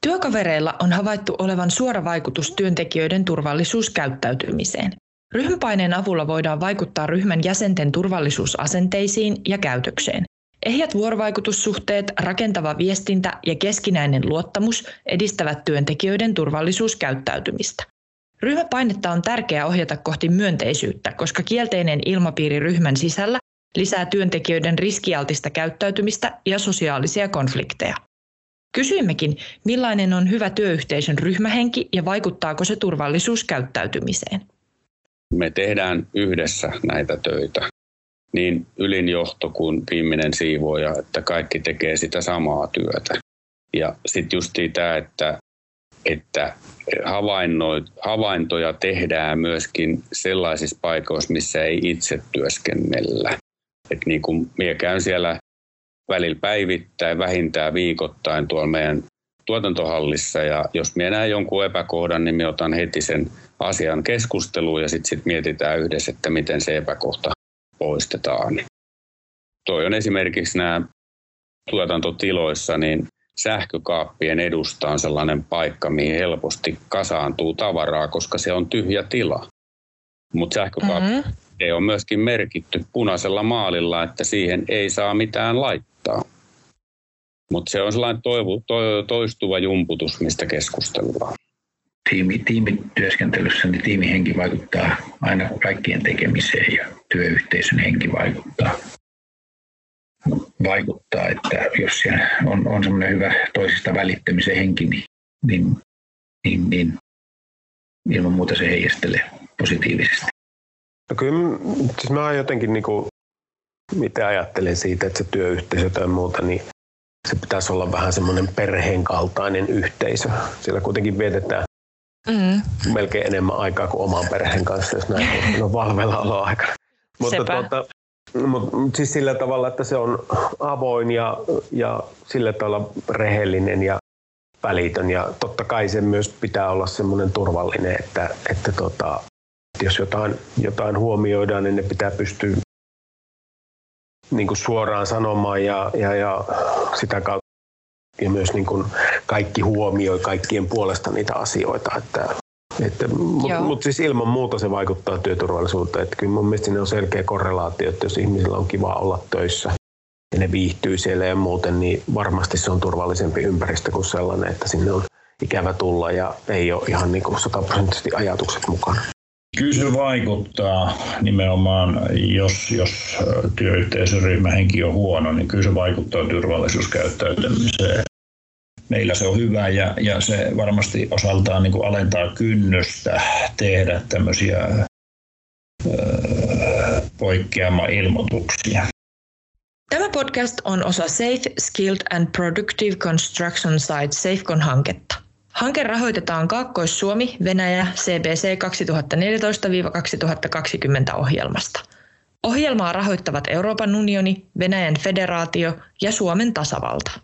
Työkavereilla on havaittu olevan suora vaikutus työntekijöiden turvallisuuskäyttäytymiseen. Ryhmäpaineen avulla voidaan vaikuttaa ryhmän jäsenten turvallisuusasenteisiin ja käytökseen. Ehjät vuorovaikutussuhteet, rakentava viestintä ja keskinäinen luottamus edistävät työntekijöiden turvallisuuskäyttäytymistä. Ryhmäpainetta on tärkeää ohjata kohti myönteisyyttä, koska kielteinen ilmapiiri ryhmän sisällä lisää työntekijöiden riskialtista käyttäytymistä ja sosiaalisia konflikteja. Kysyimmekin, millainen on hyvä työyhteisön ryhmähenki ja vaikuttaako se turvallisuuskäyttäytymiseen. Me tehdään yhdessä näitä töitä, niin ylinjohto kuin viimeinen siivoja, että kaikki tekee sitä samaa työtä. Ja sitten justiin tämä, että, että havaintoja tehdään myöskin sellaisissa paikoissa, missä ei itse työskennellä. Et niin kuin minä käyn siellä välillä päivittäin, vähintään viikoittain tuolla meidän tuotantohallissa ja jos minä näen jonkun epäkohdan, niin minä otan heti sen asian keskusteluun ja sitten sit mietitään yhdessä, että miten se epäkohta poistetaan. Toi on esimerkiksi nämä tuotantotiloissa, niin sähkökaappien edusta on sellainen paikka, mihin helposti kasaantuu tavaraa, koska se on tyhjä tila. Mutta sähkökaappi mm-hmm. ei ole myöskin merkitty punaisella maalilla, että siihen ei saa mitään laittaa. Mutta se on sellainen toivu, to, toistuva jumputus, mistä keskustellaan. Tiimi, tiimityöskentelyssä niin tiimihenki vaikuttaa aina kaikkien tekemiseen ja työyhteisön henki vaikuttaa vaikuttaa, että jos siellä on, on semmoinen hyvä toisista välittämisen henki, niin, niin, niin, niin ilman muuta se heijastelee positiivisesti. No kyllä siis mä jotenkin niin kuin, mitä ajattelen siitä, että se työyhteisö tai muuta, niin se pitäisi olla vähän semmoinen perheen kaltainen yhteisö. Siellä kuitenkin vietetään mm. melkein enemmän aikaa kuin oman perheen kanssa, jos näin on valvella oloaikana. Mutta tuota, mutta siis sillä tavalla, että se on avoin ja, ja sillä tavalla rehellinen ja välitön. Ja totta kai se myös pitää olla semmoinen turvallinen, että, että tota, jos jotain, jotain huomioidaan, niin ne pitää pystyä niin kuin suoraan sanomaan ja, ja, ja sitä kautta ja myös niin kuin kaikki huomioi kaikkien puolesta niitä asioita. Että, mutta mut siis ilman muuta se vaikuttaa työturvallisuuteen. Että kyllä mun mielestä on selkeä korrelaatio, että jos ihmisillä on kiva olla töissä ja ne viihtyy siellä ja muuten, niin varmasti se on turvallisempi ympäristö kuin sellainen, että sinne on ikävä tulla ja ei ole ihan niin kuin sataprosenttisesti ajatukset mukana. Kyllä se vaikuttaa nimenomaan, jos, jos työyhteisön ryhmähenki on huono, niin kyllä se vaikuttaa turvallisuuskäyttäytymiseen meillä se on hyvä ja, ja se varmasti osaltaan niin kuin alentaa kynnystä tehdä tämmöisiä öö, poikkeama-ilmoituksia. Tämä podcast on osa Safe, Skilled and Productive Construction Site SafeCon-hanketta. Hanke rahoitetaan Kaakkois-Suomi, Venäjä, CBC 2014-2020 ohjelmasta. Ohjelmaa rahoittavat Euroopan unioni, Venäjän federaatio ja Suomen tasavalta.